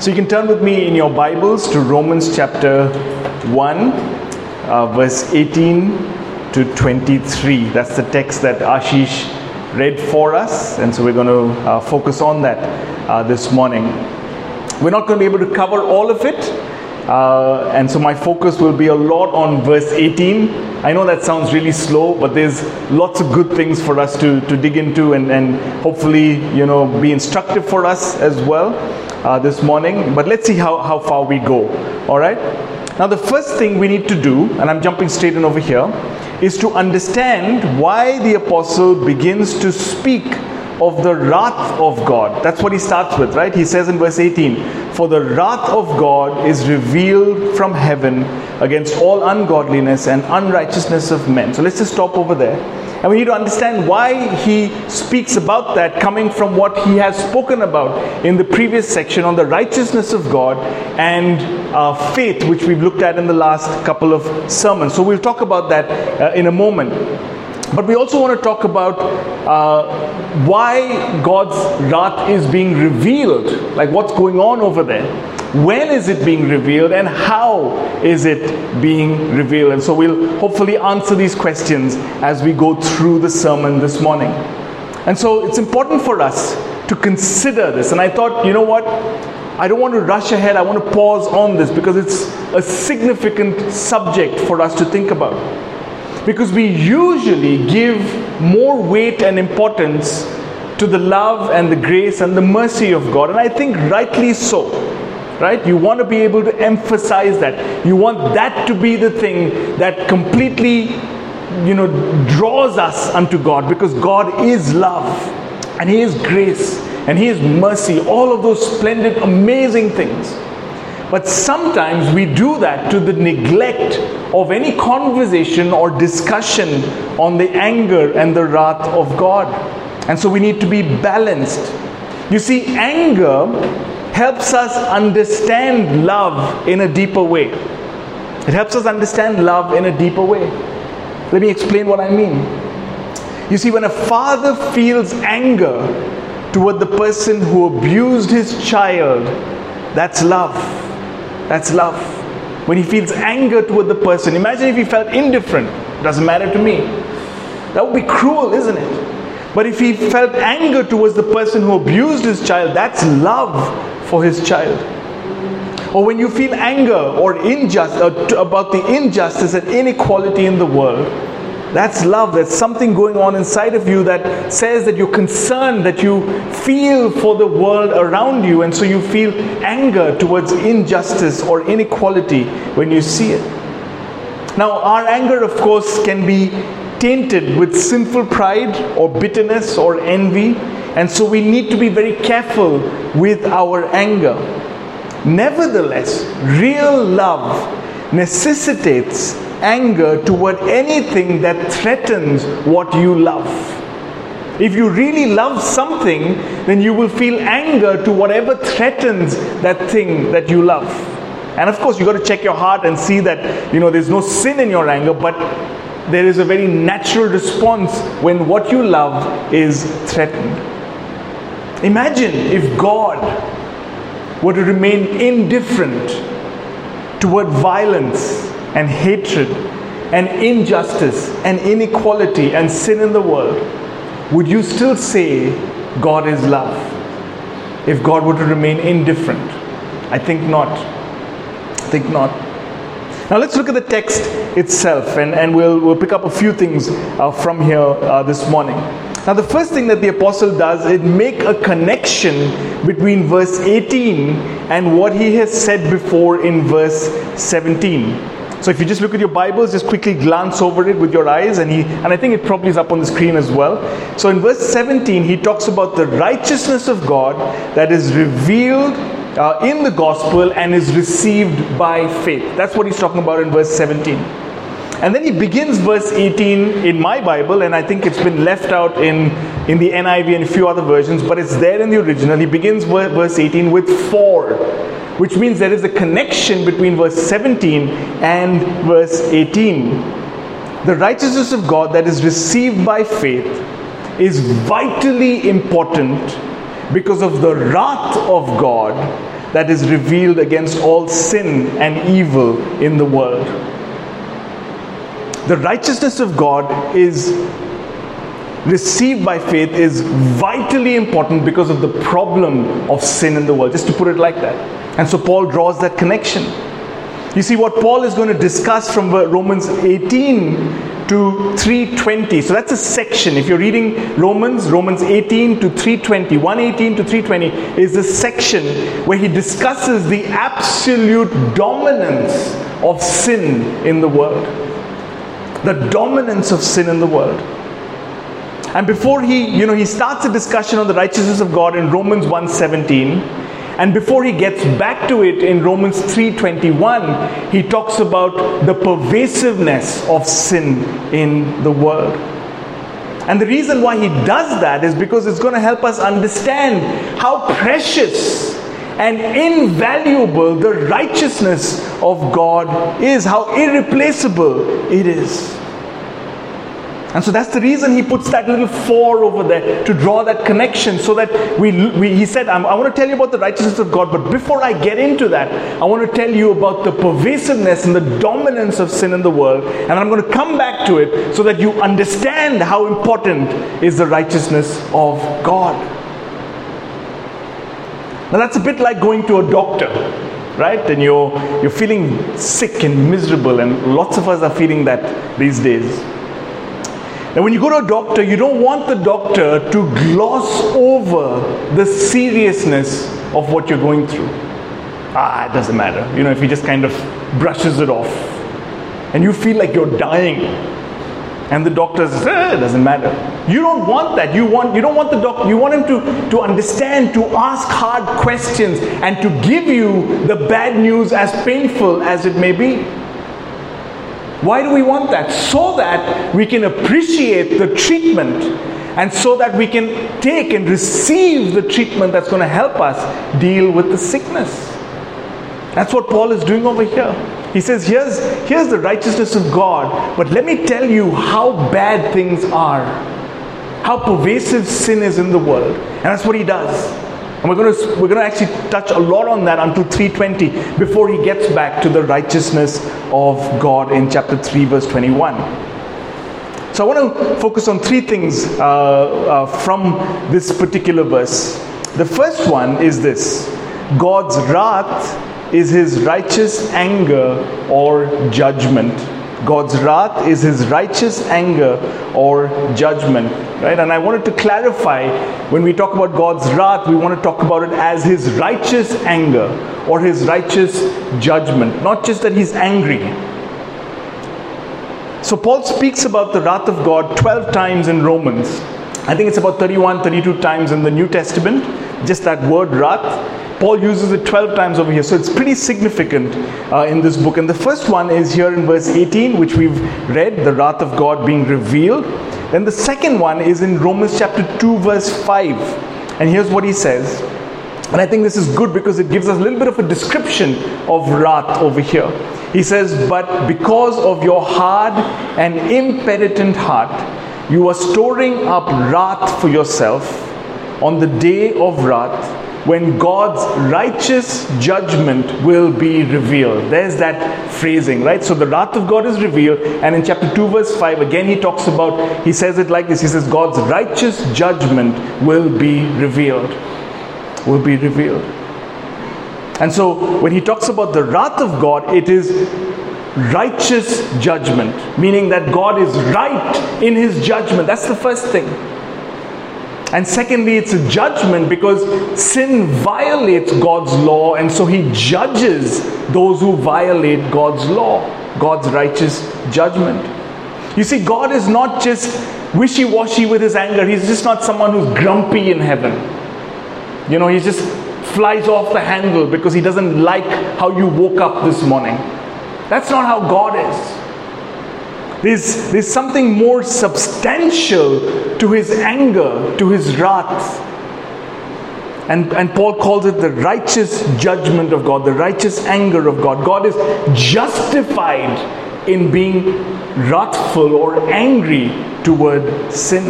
So you can turn with me in your Bibles to Romans chapter 1, uh, verse 18 to 23. That's the text that Ashish read for us, and so we're going to uh, focus on that uh, this morning. We're not going to be able to cover all of it, uh, and so my focus will be a lot on verse 18. I know that sounds really slow, but there's lots of good things for us to, to dig into and, and hopefully, you know, be instructive for us as well uh, this morning. But let's see how, how far we go. All right? Now, the first thing we need to do, and I'm jumping straight in over here, is to understand why the apostle begins to speak of the wrath of God. That's what he starts with, right? He says in verse 18, For the wrath of God is revealed from heaven against all ungodliness and unrighteousness of men. So let's just stop over there. And we need to understand why he speaks about that coming from what he has spoken about in the previous section on the righteousness of God and uh, faith, which we've looked at in the last couple of sermons. So we'll talk about that uh, in a moment. But we also want to talk about uh, why God's wrath is being revealed, like what's going on over there. When is it being revealed and how is it being revealed? And so we'll hopefully answer these questions as we go through the sermon this morning. And so it's important for us to consider this. And I thought, you know what? I don't want to rush ahead. I want to pause on this because it's a significant subject for us to think about because we usually give more weight and importance to the love and the grace and the mercy of God. And I think rightly so. Right? You want to be able to emphasize that. You want that to be the thing that completely, you know, draws us unto God because God is love and He is grace and He is mercy. All of those splendid, amazing things. But sometimes we do that to the neglect of any conversation or discussion on the anger and the wrath of God. And so we need to be balanced. You see, anger helps us understand love in a deeper way. It helps us understand love in a deeper way. Let me explain what I mean. You see, when a father feels anger toward the person who abused his child, that's love. That's love. When he feels anger toward the person, imagine if he felt indifferent, doesn't matter to me. That would be cruel, isn't it? But if he felt anger towards the person who abused his child, that's love for his child. Or when you feel anger or injustice uh, about the injustice and inequality in the world, that's love. That's something going on inside of you that says that you're concerned, that you feel for the world around you, and so you feel anger towards injustice or inequality when you see it. Now, our anger, of course, can be tainted with sinful pride or bitterness or envy, and so we need to be very careful with our anger. Nevertheless, real love necessitates anger toward anything that threatens what you love. If you really love something, then you will feel anger to whatever threatens that thing that you love. And of course, you got to check your heart and see that, you know, there's no sin in your anger, but there is a very natural response when what you love is threatened. Imagine if God were to remain indifferent toward violence and hatred and injustice and inequality and sin in the world, would you still say God is love? If God were to remain indifferent? I think not. I think not. Now let's look at the text itself and, and we'll, we'll pick up a few things uh, from here uh, this morning. Now, the first thing that the apostle does is make a connection between verse 18 and what he has said before in verse 17. So if you just look at your Bibles, just quickly glance over it with your eyes, and he and I think it probably is up on the screen as well. So in verse 17, he talks about the righteousness of God that is revealed uh, in the gospel and is received by faith. That's what he's talking about in verse 17. And then he begins verse 18 in my Bible, and I think it's been left out in, in the NIV and a few other versions, but it's there in the original. He begins verse 18 with for which means there is a connection between verse 17 and verse 18. The righteousness of God that is received by faith is vitally important because of the wrath of God that is revealed against all sin and evil in the world. The righteousness of God is received by faith is vitally important because of the problem of sin in the world, just to put it like that. And so Paul draws that connection. You see, what Paul is going to discuss from Romans 18 to 320. So that's a section. If you're reading Romans, Romans 18 to 320, 118 to 320 is a section where he discusses the absolute dominance of sin in the world. The dominance of sin in the world. And before he, you know, he starts a discussion on the righteousness of God in Romans 1:17, and before he gets back to it in Romans 3:21, he talks about the pervasiveness of sin in the world. And the reason why he does that is because it's going to help us understand how precious and invaluable the righteousness of God is, how irreplaceable it is. And so that's the reason he puts that little for over there to draw that connection so that we, we he said, I want to tell you about the righteousness of God, but before I get into that, I want to tell you about the pervasiveness and the dominance of sin in the world. And I'm going to come back to it so that you understand how important is the righteousness of God. Now that's a bit like going to a doctor right? And you're, you're feeling sick and miserable, and lots of us are feeling that these days. And when you go to a doctor, you don't want the doctor to gloss over the seriousness of what you're going through. Ah, it doesn't matter. You know, if he just kind of brushes it off. And you feel like you're dying. And the doctor says, eh, it doesn't matter. You don't want that. You want you don't want the doctor, you want him to, to understand, to ask hard questions, and to give you the bad news as painful as it may be. Why do we want that? So that we can appreciate the treatment and so that we can take and receive the treatment that's going to help us deal with the sickness. That's what Paul is doing over here. He says, here's, here's the righteousness of God, but let me tell you how bad things are, how pervasive sin is in the world. And that's what he does. And we're going to we're going to actually touch a lot on that until 320 before he gets back to the righteousness of God in chapter 3 verse 21. So I want to focus on three things uh, uh, from this particular verse. The first one is this: God's wrath is His righteous anger or judgment. God's wrath is his righteous anger or judgment. Right? And I wanted to clarify when we talk about God's wrath, we want to talk about it as his righteous anger or his righteous judgment, not just that he's angry. So Paul speaks about the wrath of God 12 times in Romans. I think it's about 31, 32 times in the New Testament, just that word wrath. Paul uses it 12 times over here. So it's pretty significant uh, in this book. And the first one is here in verse 18, which we've read, the wrath of God being revealed. Then the second one is in Romans chapter 2, verse 5. And here's what he says. And I think this is good because it gives us a little bit of a description of wrath over here. He says, But because of your hard and impenitent heart, you are storing up wrath for yourself on the day of wrath when God's righteous judgment will be revealed. There's that phrasing, right? So the wrath of God is revealed, and in chapter 2, verse 5, again he talks about, he says it like this He says, God's righteous judgment will be revealed. Will be revealed. And so when he talks about the wrath of God, it is righteous judgment, meaning that God is right in his judgment. That's the first thing. And secondly, it's a judgment because sin violates God's law, and so He judges those who violate God's law, God's righteous judgment. You see, God is not just wishy washy with His anger, He's just not someone who's grumpy in heaven. You know, He just flies off the handle because He doesn't like how you woke up this morning. That's not how God is. There's, there's something more substantial to his anger, to his wrath. And, and Paul calls it the righteous judgment of God, the righteous anger of God. God is justified in being wrathful or angry toward sin.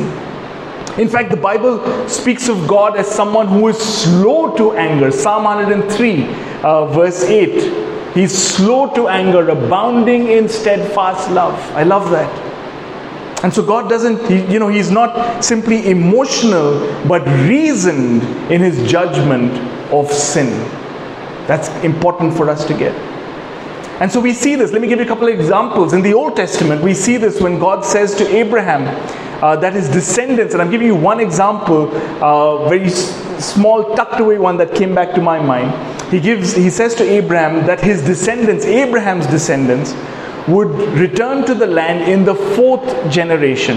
In fact, the Bible speaks of God as someone who is slow to anger. Psalm 103, uh, verse 8. He's slow to anger, abounding in steadfast love. I love that. And so God doesn't, he, you know, He's not simply emotional, but reasoned in His judgment of sin. That's important for us to get. And so we see this. Let me give you a couple of examples. In the Old Testament, we see this when God says to Abraham uh, that his descendants, and I'm giving you one example, uh, very small, tucked away one that came back to my mind. He gives, he says to Abraham that his descendants, Abraham's descendants, would return to the land in the fourth generation.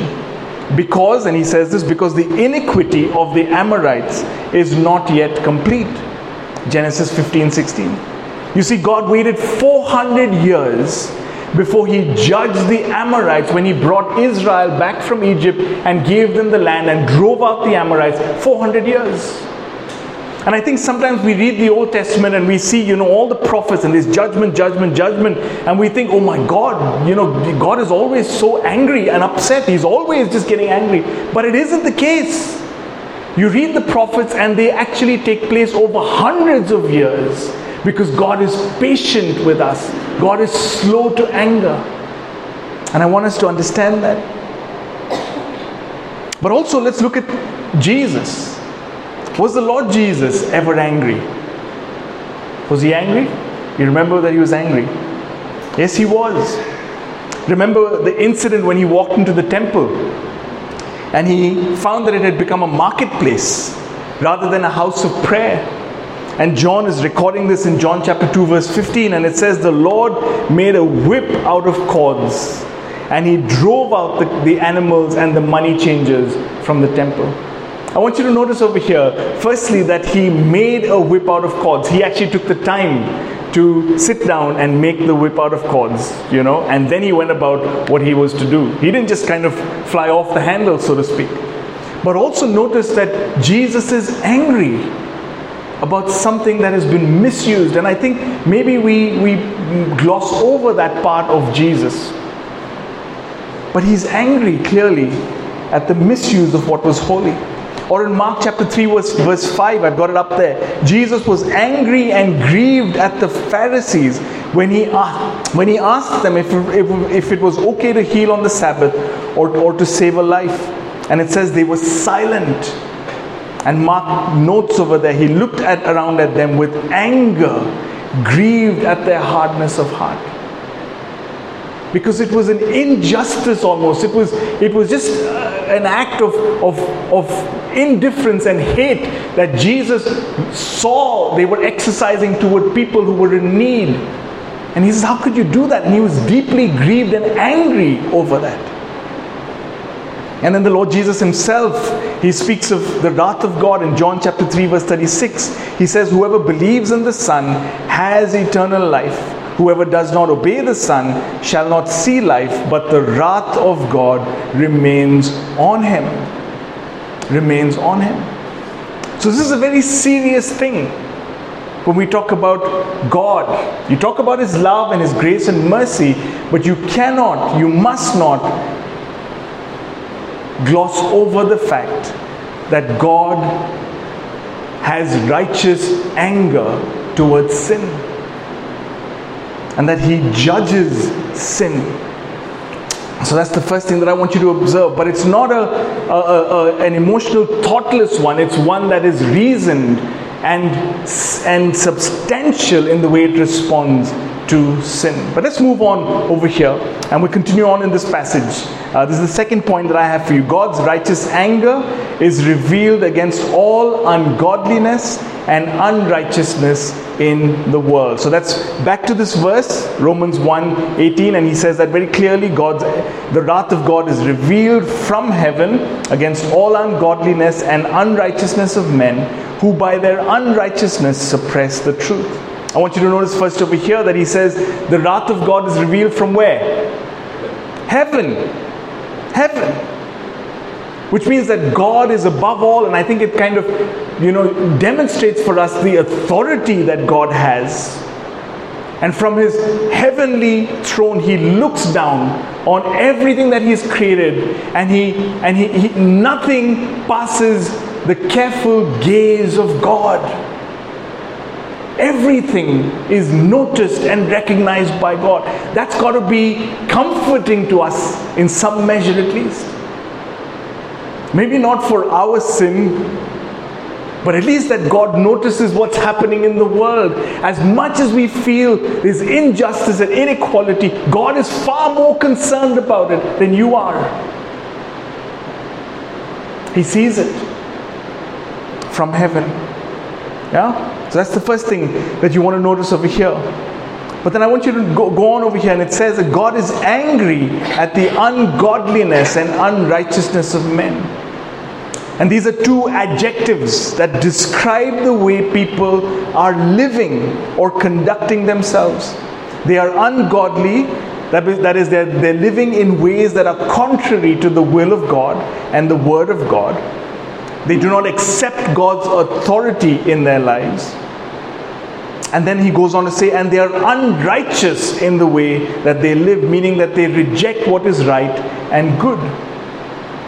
Because, and he says this, because the iniquity of the Amorites is not yet complete. Genesis 15 16. You see, God waited 400 years before he judged the Amorites when he brought Israel back from Egypt and gave them the land and drove out the Amorites 400 years. And I think sometimes we read the Old Testament and we see, you know, all the prophets and this judgment, judgment, judgment, and we think, oh my God, you know, God is always so angry and upset. He's always just getting angry. But it isn't the case. You read the prophets and they actually take place over hundreds of years because God is patient with us, God is slow to anger. And I want us to understand that. But also, let's look at Jesus. Was the Lord Jesus ever angry? Was he angry? You remember that he was angry? Yes, he was. Remember the incident when he walked into the temple and he found that it had become a marketplace rather than a house of prayer. And John is recording this in John chapter 2, verse 15, and it says, The Lord made a whip out of cords, and he drove out the, the animals and the money changers from the temple. I want you to notice over here, firstly, that he made a whip out of cords. He actually took the time to sit down and make the whip out of cords, you know, and then he went about what he was to do. He didn't just kind of fly off the handle, so to speak. But also notice that Jesus is angry about something that has been misused. And I think maybe we, we gloss over that part of Jesus. But he's angry clearly at the misuse of what was holy. Or in Mark chapter 3, verse, verse 5, I've got it up there. Jesus was angry and grieved at the Pharisees when he asked, when he asked them if, if, if it was okay to heal on the Sabbath or, or to save a life. And it says they were silent and Mark notes over there, he looked at around at them with anger, grieved at their hardness of heart. Because it was an injustice almost. It was, it was just uh, an act of, of, of indifference and hate that Jesus saw they were exercising toward people who were in need. And he says, How could you do that? And he was deeply grieved and angry over that. And then the Lord Jesus himself, he speaks of the wrath of God in John chapter 3, verse 36. He says, Whoever believes in the Son has eternal life. Whoever does not obey the Son shall not see life, but the wrath of God remains on him. Remains on him. So, this is a very serious thing when we talk about God. You talk about His love and His grace and mercy, but you cannot, you must not gloss over the fact that God has righteous anger towards sin and that He judges sin. So that's the first thing that I want you to observe. But it's not a, a, a, an emotional, thoughtless one, it's one that is reasoned and, and substantial in the way it responds to sin. But let's move on over here and we continue on in this passage. Uh, this is the second point that I have for you. God's righteous anger is revealed against all ungodliness and unrighteousness in the world. So that's back to this verse, Romans 1 18, and he says that very clearly God's the wrath of God is revealed from heaven against all ungodliness and unrighteousness of men who by their unrighteousness suppress the truth. I want you to notice first over here that he says the wrath of God is revealed from where? Heaven heaven. Which means that God is above all, and I think it kind of, you know, demonstrates for us the authority that God has. And from his heavenly throne, he looks down on everything that he's created, and he and he, he nothing passes the careful gaze of God. Everything is noticed and recognized by God. That's got to be comforting to us in some measure at least. Maybe not for our sin, but at least that God notices what's happening in the world. As much as we feel there's injustice and inequality, God is far more concerned about it than you are. He sees it from heaven. Yeah? So that's the first thing that you want to notice over here. But then I want you to go, go on over here, and it says that God is angry at the ungodliness and unrighteousness of men. And these are two adjectives that describe the way people are living or conducting themselves. They are ungodly, that is, that is they're, they're living in ways that are contrary to the will of God and the Word of God. They do not accept God's authority in their lives. And then he goes on to say, and they are unrighteous in the way that they live, meaning that they reject what is right and good.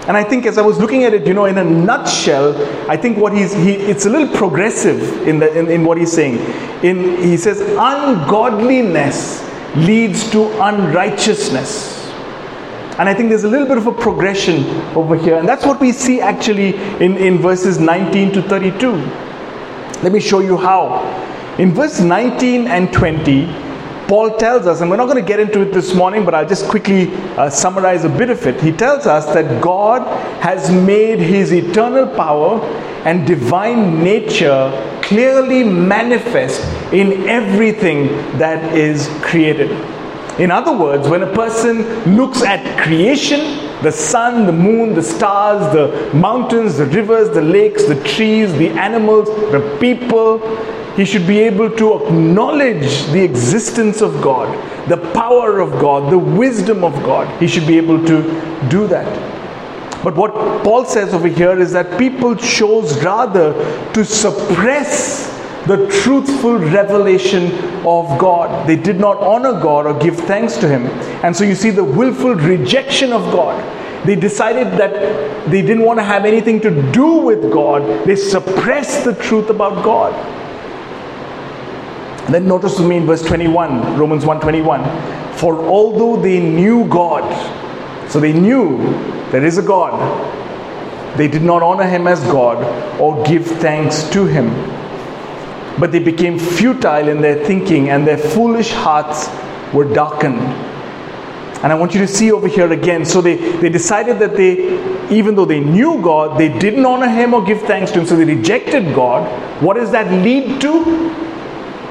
And I think as I was looking at it, you know, in a nutshell, I think what he's, he, it's a little progressive in, the, in, in what he's saying. In, he says, ungodliness leads to unrighteousness. And I think there's a little bit of a progression over here. And that's what we see actually in, in verses 19 to 32. Let me show you how. In verse 19 and 20, Paul tells us, and we're not going to get into it this morning, but I'll just quickly uh, summarize a bit of it. He tells us that God has made his eternal power and divine nature clearly manifest in everything that is created. In other words, when a person looks at creation, the sun, the moon, the stars, the mountains, the rivers, the lakes, the trees, the animals, the people, he should be able to acknowledge the existence of God, the power of God, the wisdom of God. He should be able to do that. But what Paul says over here is that people chose rather to suppress the truthful revelation of God. They did not honor God or give thanks to Him. And so you see the willful rejection of God. They decided that they didn't want to have anything to do with God. They suppressed the truth about God. Then notice with me in verse 21, Romans 1:21. For although they knew God, so they knew there is a God, they did not honor him as God or give thanks to him. But they became futile in their thinking, and their foolish hearts were darkened. And I want you to see over here again. So they, they decided that they, even though they knew God, they didn't honor Him or give thanks to Him. So they rejected God. What does that lead to?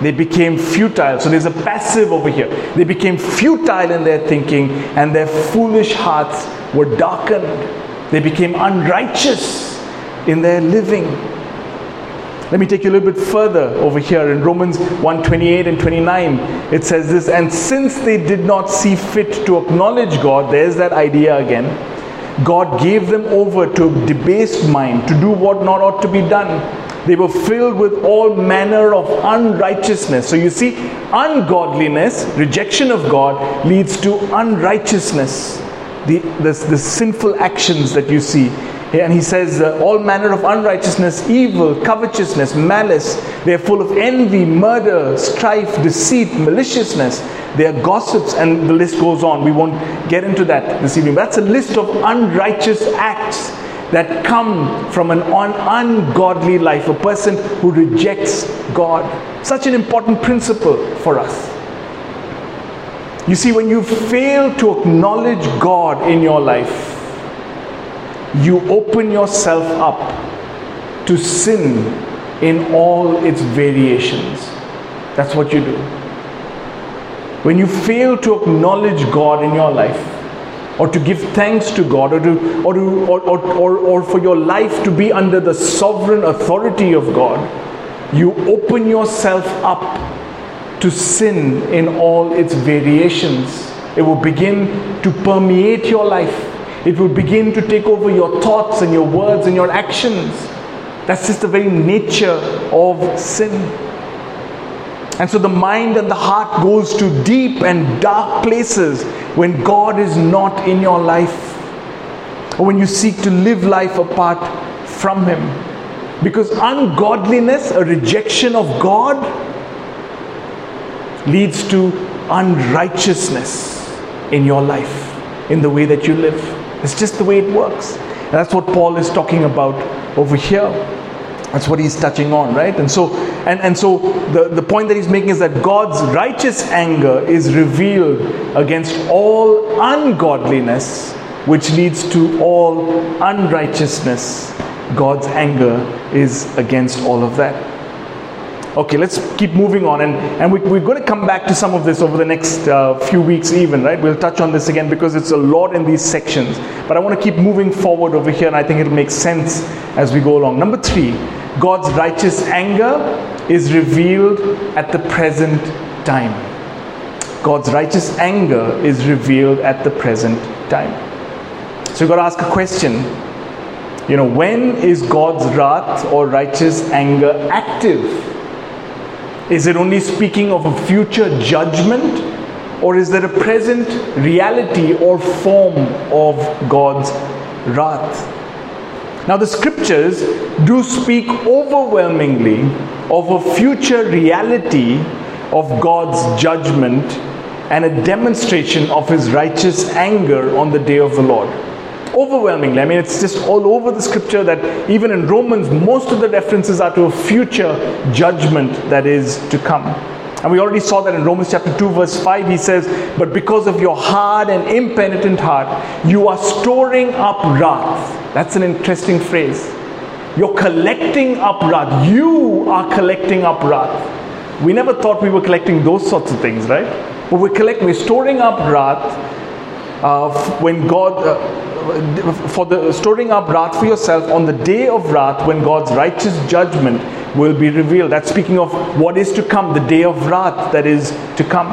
They became futile. So there's a passive over here. They became futile in their thinking, and their foolish hearts were darkened. They became unrighteous in their living. Let me take you a little bit further over here in Romans 1 28 and 29. It says this, and since they did not see fit to acknowledge God, there's that idea again. God gave them over to a debased mind to do what not ought to be done. They were filled with all manner of unrighteousness. So you see, ungodliness, rejection of God, leads to unrighteousness. The, the, the sinful actions that you see and he says, All manner of unrighteousness, evil, covetousness, malice. They are full of envy, murder, strife, deceit, maliciousness. They are gossips, and the list goes on. We won't get into that this evening. But that's a list of unrighteous acts that come from an un- ungodly life, a person who rejects God. Such an important principle for us. You see, when you fail to acknowledge God in your life, you open yourself up to sin in all its variations. That's what you do. When you fail to acknowledge God in your life, or to give thanks to God, or, to, or, to, or, or, or, or for your life to be under the sovereign authority of God, you open yourself up to sin in all its variations. It will begin to permeate your life it will begin to take over your thoughts and your words and your actions. That's just the very nature of sin. And so the mind and the heart goes to deep and dark places when God is not in your life or when you seek to live life apart from Him. Because ungodliness, a rejection of God, leads to unrighteousness in your life, in the way that you live. It's just the way it works. And that's what Paul is talking about over here. That's what he's touching on, right? And so, and, and so the, the point that he's making is that God's righteous anger is revealed against all ungodliness, which leads to all unrighteousness. God's anger is against all of that. Okay, let's keep moving on. And, and we, are going to come back to some of this over the next uh, few weeks, even, right? We'll touch on this again because it's a lot in these sections. But I want to keep moving forward over here, and I think it'll make sense as we go along. Number three, God's righteous anger is revealed at the present time. God's righteous anger is revealed at the present time. So you've got to ask a question. You know, when is God's wrath or righteous anger active? Is it only speaking of a future judgment? Or is there a present reality or form of God's wrath? Now, the scriptures do speak overwhelmingly of a future reality of God's judgment and a demonstration of his righteous anger on the day of the Lord overwhelmingly. I mean, it's just all over the scripture that even in Romans, most of the references are to a future judgment that is to come. And we already saw that in Romans chapter 2, verse 5, he says, But because of your hard and impenitent heart, you are storing up wrath. That's an interesting phrase. You're collecting up wrath. You are collecting up wrath. We never thought we were collecting those sorts of things, right? But we're collecting, we're storing up wrath uh, when God. Uh, for the storing up wrath for yourself on the day of wrath when God's righteous judgment will be revealed. That's speaking of what is to come, the day of wrath that is to come.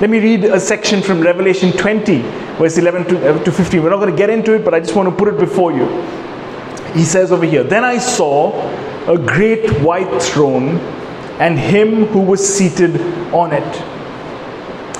Let me read a section from Revelation 20, verse 11 to, uh, to 15. We're not going to get into it, but I just want to put it before you. He says over here Then I saw a great white throne and him who was seated on it.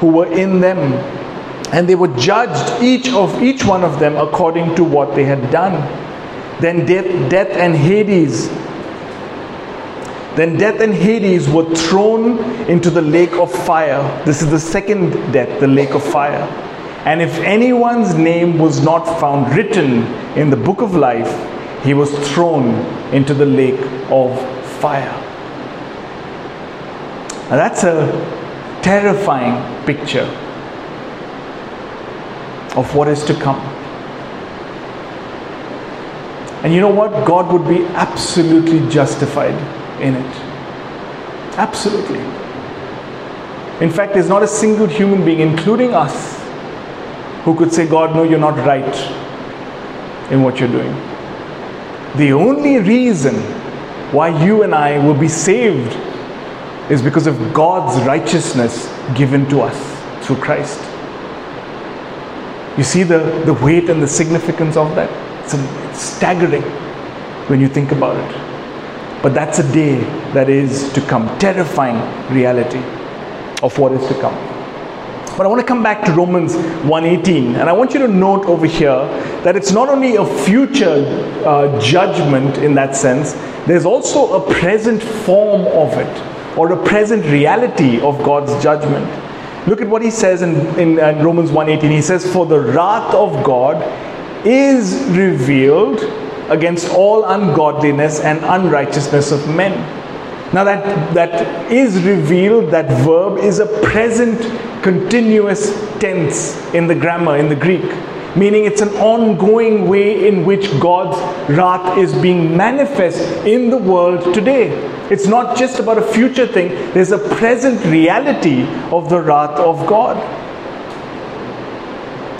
who were in them. And they were judged each of each one of them according to what they had done. Then death, death and hades. Then death and hades were thrown into the lake of fire. This is the second death the lake of fire. And if anyone's name was not found written in the book of life he was thrown into the lake of fire. Now that's a terrifying picture of what is to come. And you know what? God would be absolutely justified in it. Absolutely. In fact, there's not a single human being, including us, who could say, God, no, you're not right in what you're doing. The only reason why you and I will be saved is because of God's righteousness given to us through Christ. You see the, the weight and the significance of that? It's, a, it's staggering when you think about it. But that's a day that is to come, terrifying reality of what is to come. But I want to come back to Romans 1:18, and I want you to note over here that it's not only a future uh, judgment in that sense. There's also a present form of it, or a present reality of God's judgment. Look at what he says in, in, in Romans 1:18. He says, For the wrath of God is revealed against all ungodliness and unrighteousness of men. Now that that is revealed, that verb is a present continuous tense in the grammar, in the Greek. Meaning it's an ongoing way in which God's wrath is being manifest in the world today. It's not just about a future thing, there's a present reality of the wrath of God.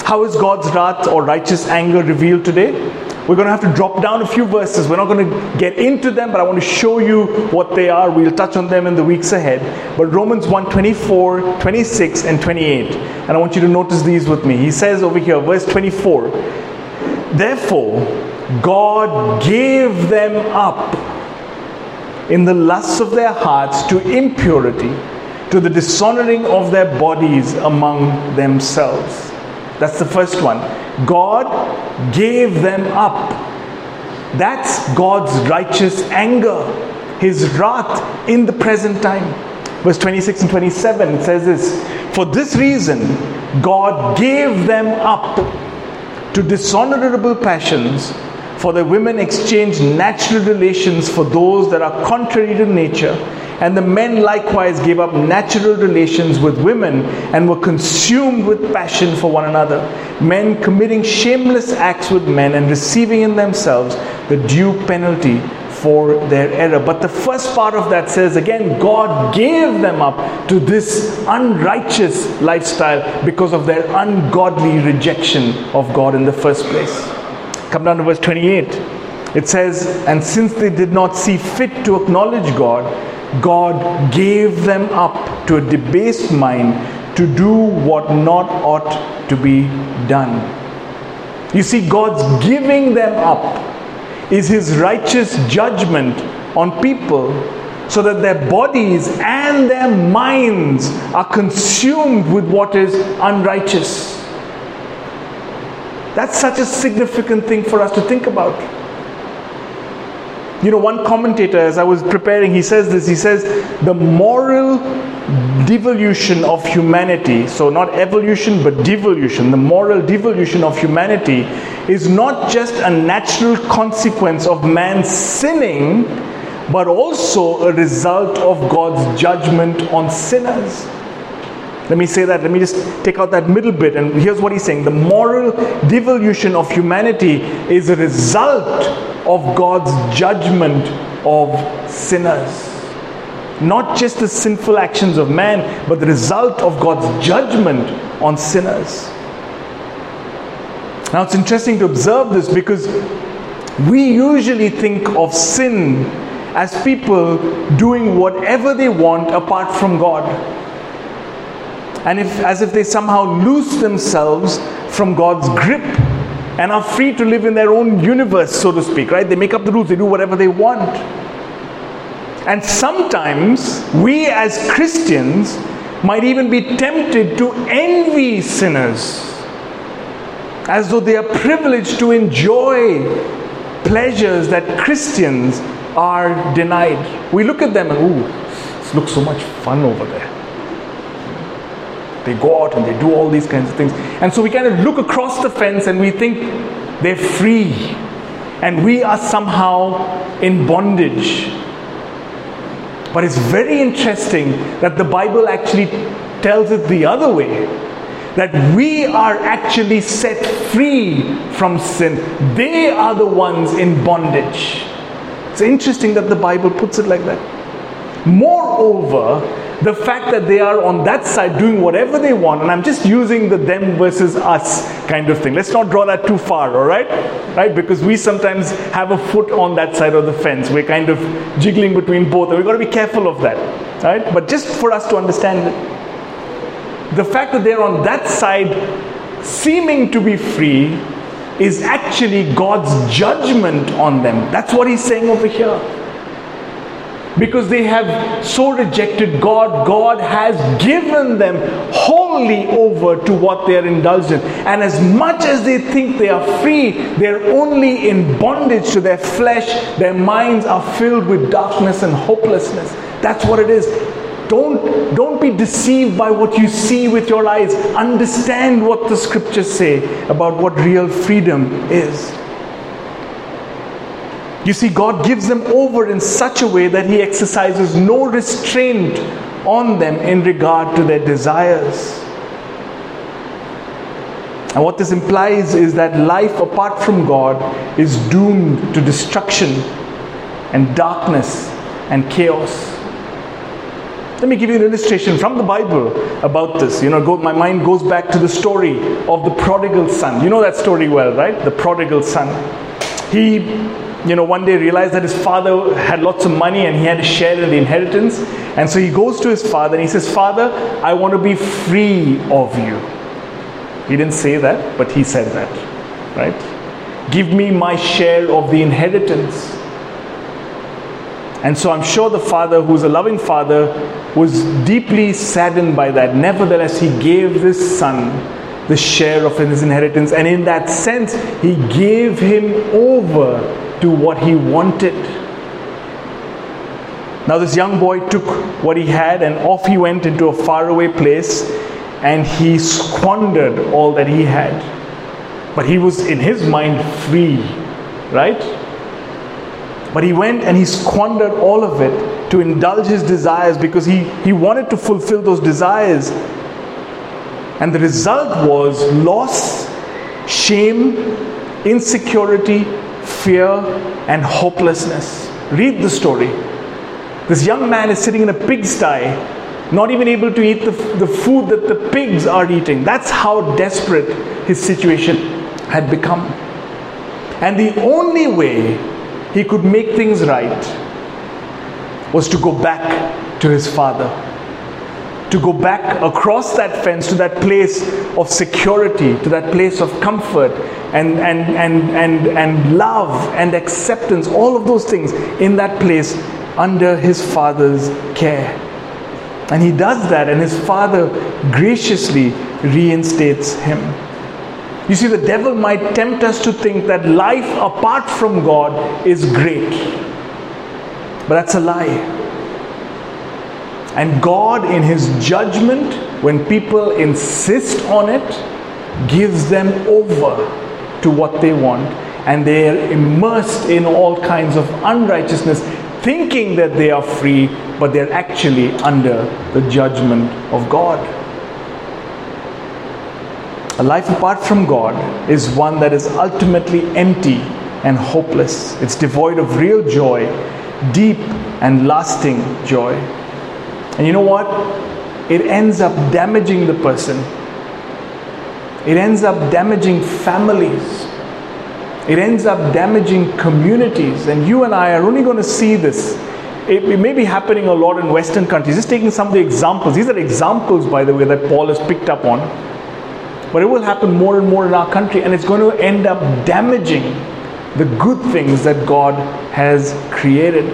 How is God's wrath or righteous anger revealed today? We're going to have to drop down a few verses. We're not going to get into them, but I want to show you what they are. We'll touch on them in the weeks ahead. But Romans 1 24, 26, and 28. And I want you to notice these with me. He says over here, verse 24 Therefore, God gave them up in the lusts of their hearts to impurity, to the dishonoring of their bodies among themselves. That's the first one. God gave them up. That's God's righteous anger, His wrath in the present time. Verse 26 and 27 it says this For this reason, God gave them up to dishonorable passions, for the women exchanged natural relations for those that are contrary to nature and the men likewise gave up natural relations with women and were consumed with passion for one another, men committing shameless acts with men and receiving in themselves the due penalty for their error. But the first part of that says again, God gave them up to this unrighteous lifestyle because of their ungodly rejection of God in the first place. Come down to verse 28. It says, And since they did not see fit to acknowledge God, God gave them up to a debased mind to do what not ought to be done. You see, God's giving them up is His righteous judgment on people so that their bodies and their minds are consumed with what is unrighteous. That's such a significant thing for us to think about. You know, one commentator, as I was preparing, he says this he says, the moral devolution of humanity, so not evolution but devolution, the moral devolution of humanity is not just a natural consequence of man sinning, but also a result of God's judgment on sinners. Let me say that. Let me just take out that middle bit. And here's what he's saying the moral devolution of humanity is a result of God's judgment of sinners. Not just the sinful actions of man, but the result of God's judgment on sinners. Now it's interesting to observe this because we usually think of sin as people doing whatever they want apart from God. And if, as if they somehow lose themselves from God's grip and are free to live in their own universe, so to speak, right? They make up the rules, they do whatever they want. And sometimes we as Christians might even be tempted to envy sinners as though they are privileged to enjoy pleasures that Christians are denied. We look at them and, ooh, this looks so much fun over there. They go out and they do all these kinds of things. And so we kind of look across the fence and we think they're free. And we are somehow in bondage. But it's very interesting that the Bible actually tells it the other way that we are actually set free from sin. They are the ones in bondage. It's interesting that the Bible puts it like that. Moreover, the fact that they are on that side doing whatever they want, and I'm just using the them versus us kind of thing. Let's not draw that too far, all right? Right? Because we sometimes have a foot on that side of the fence. We're kind of jiggling between both, and we've got to be careful of that, right? But just for us to understand the fact that they're on that side seeming to be free is actually God's judgment on them. That's what he's saying over here because they have so rejected God, God has given them wholly over to what they are indulged in. And as much as they think they are free, they're only in bondage to their flesh. Their minds are filled with darkness and hopelessness. That's what it is. Don't, don't be deceived by what you see with your eyes. Understand what the scriptures say about what real freedom is. You see, God gives them over in such a way that He exercises no restraint on them in regard to their desires. And what this implies is that life apart from God is doomed to destruction and darkness and chaos. Let me give you an illustration from the Bible about this. You know, go, my mind goes back to the story of the prodigal son. You know that story well, right? The prodigal son. He, you know, one day realized that his father had lots of money and he had a share in the inheritance. And so he goes to his father and he says, Father, I want to be free of you. He didn't say that, but he said that, right? Give me my share of the inheritance. And so I'm sure the father, who's a loving father, was deeply saddened by that. Nevertheless, he gave this son the share of his inheritance. And in that sense, he gave him over to what he wanted. Now, this young boy took what he had and off he went into a faraway place and he squandered all that he had. But he was in his mind free, right? But he went and he squandered all of it to indulge his desires because he, he wanted to fulfill those desires. And the result was loss, shame, insecurity, fear, and hopelessness. Read the story. This young man is sitting in a pigsty not even able to eat the, the food that the pigs are eating. That's how desperate his situation had become. And the only way he could make things right was to go back to his father. To go back across that fence to that place of security, to that place of comfort and, and, and, and, and love and acceptance, all of those things in that place under his father's care. And he does that, and his father graciously reinstates him. You see, the devil might tempt us to think that life apart from God is great. But that's a lie. And God, in his judgment, when people insist on it, gives them over to what they want. And they are immersed in all kinds of unrighteousness, thinking that they are free, but they're actually under the judgment of God. A life apart from God is one that is ultimately empty and hopeless. It's devoid of real joy, deep and lasting joy. And you know what? It ends up damaging the person. It ends up damaging families. It ends up damaging communities. And you and I are only going to see this it, may be happening a lot in Western countries. Just taking some of the examples. These are examples, by the way, that Paul has picked up on. But it will happen more and more in our country, and it's going to end up damaging the good things that God has created.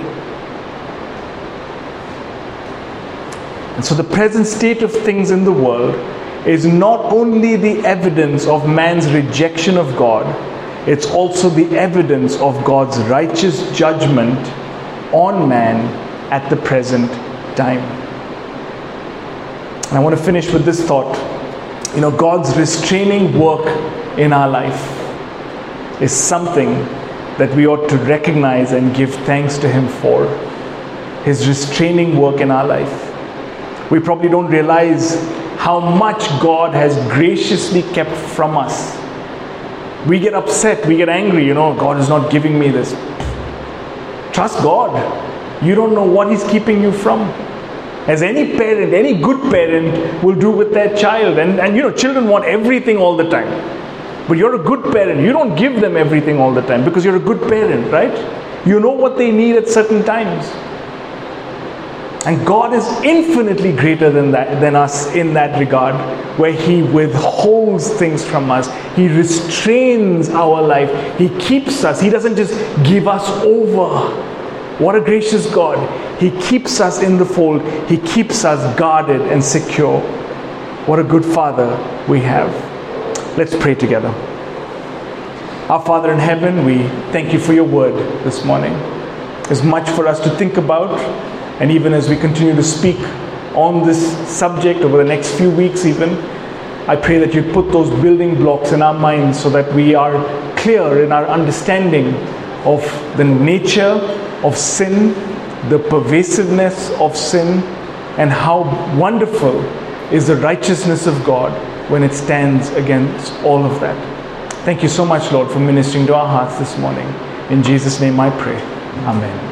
And so, the present state of things in the world is not only the evidence of man's rejection of God, it's also the evidence of God's righteous judgment on man at the present time. And I want to finish with this thought. You know, God's restraining work in our life is something that we ought to recognize and give thanks to Him for. His restraining work in our life. We probably don't realize how much God has graciously kept from us. We get upset, we get angry, you know, God is not giving me this. Trust God. You don't know what He's keeping you from. As any parent, any good parent will do with their child. And, and you know, children want everything all the time. But you're a good parent. You don't give them everything all the time because you're a good parent, right? You know what they need at certain times. And God is infinitely greater than that than us in that regard, where He withholds things from us. He restrains our life. He keeps us. He doesn't just give us over. What a gracious God. He keeps us in the fold. He keeps us guarded and secure. What a good Father we have. Let's pray together. Our Father in heaven, we thank you for your word this morning. There's much for us to think about and even as we continue to speak on this subject over the next few weeks, even, I pray that you put those building blocks in our minds so that we are clear in our understanding of the nature of sin, the pervasiveness of sin, and how wonderful is the righteousness of God when it stands against all of that. Thank you so much, Lord, for ministering to our hearts this morning. In Jesus' name I pray. Amen.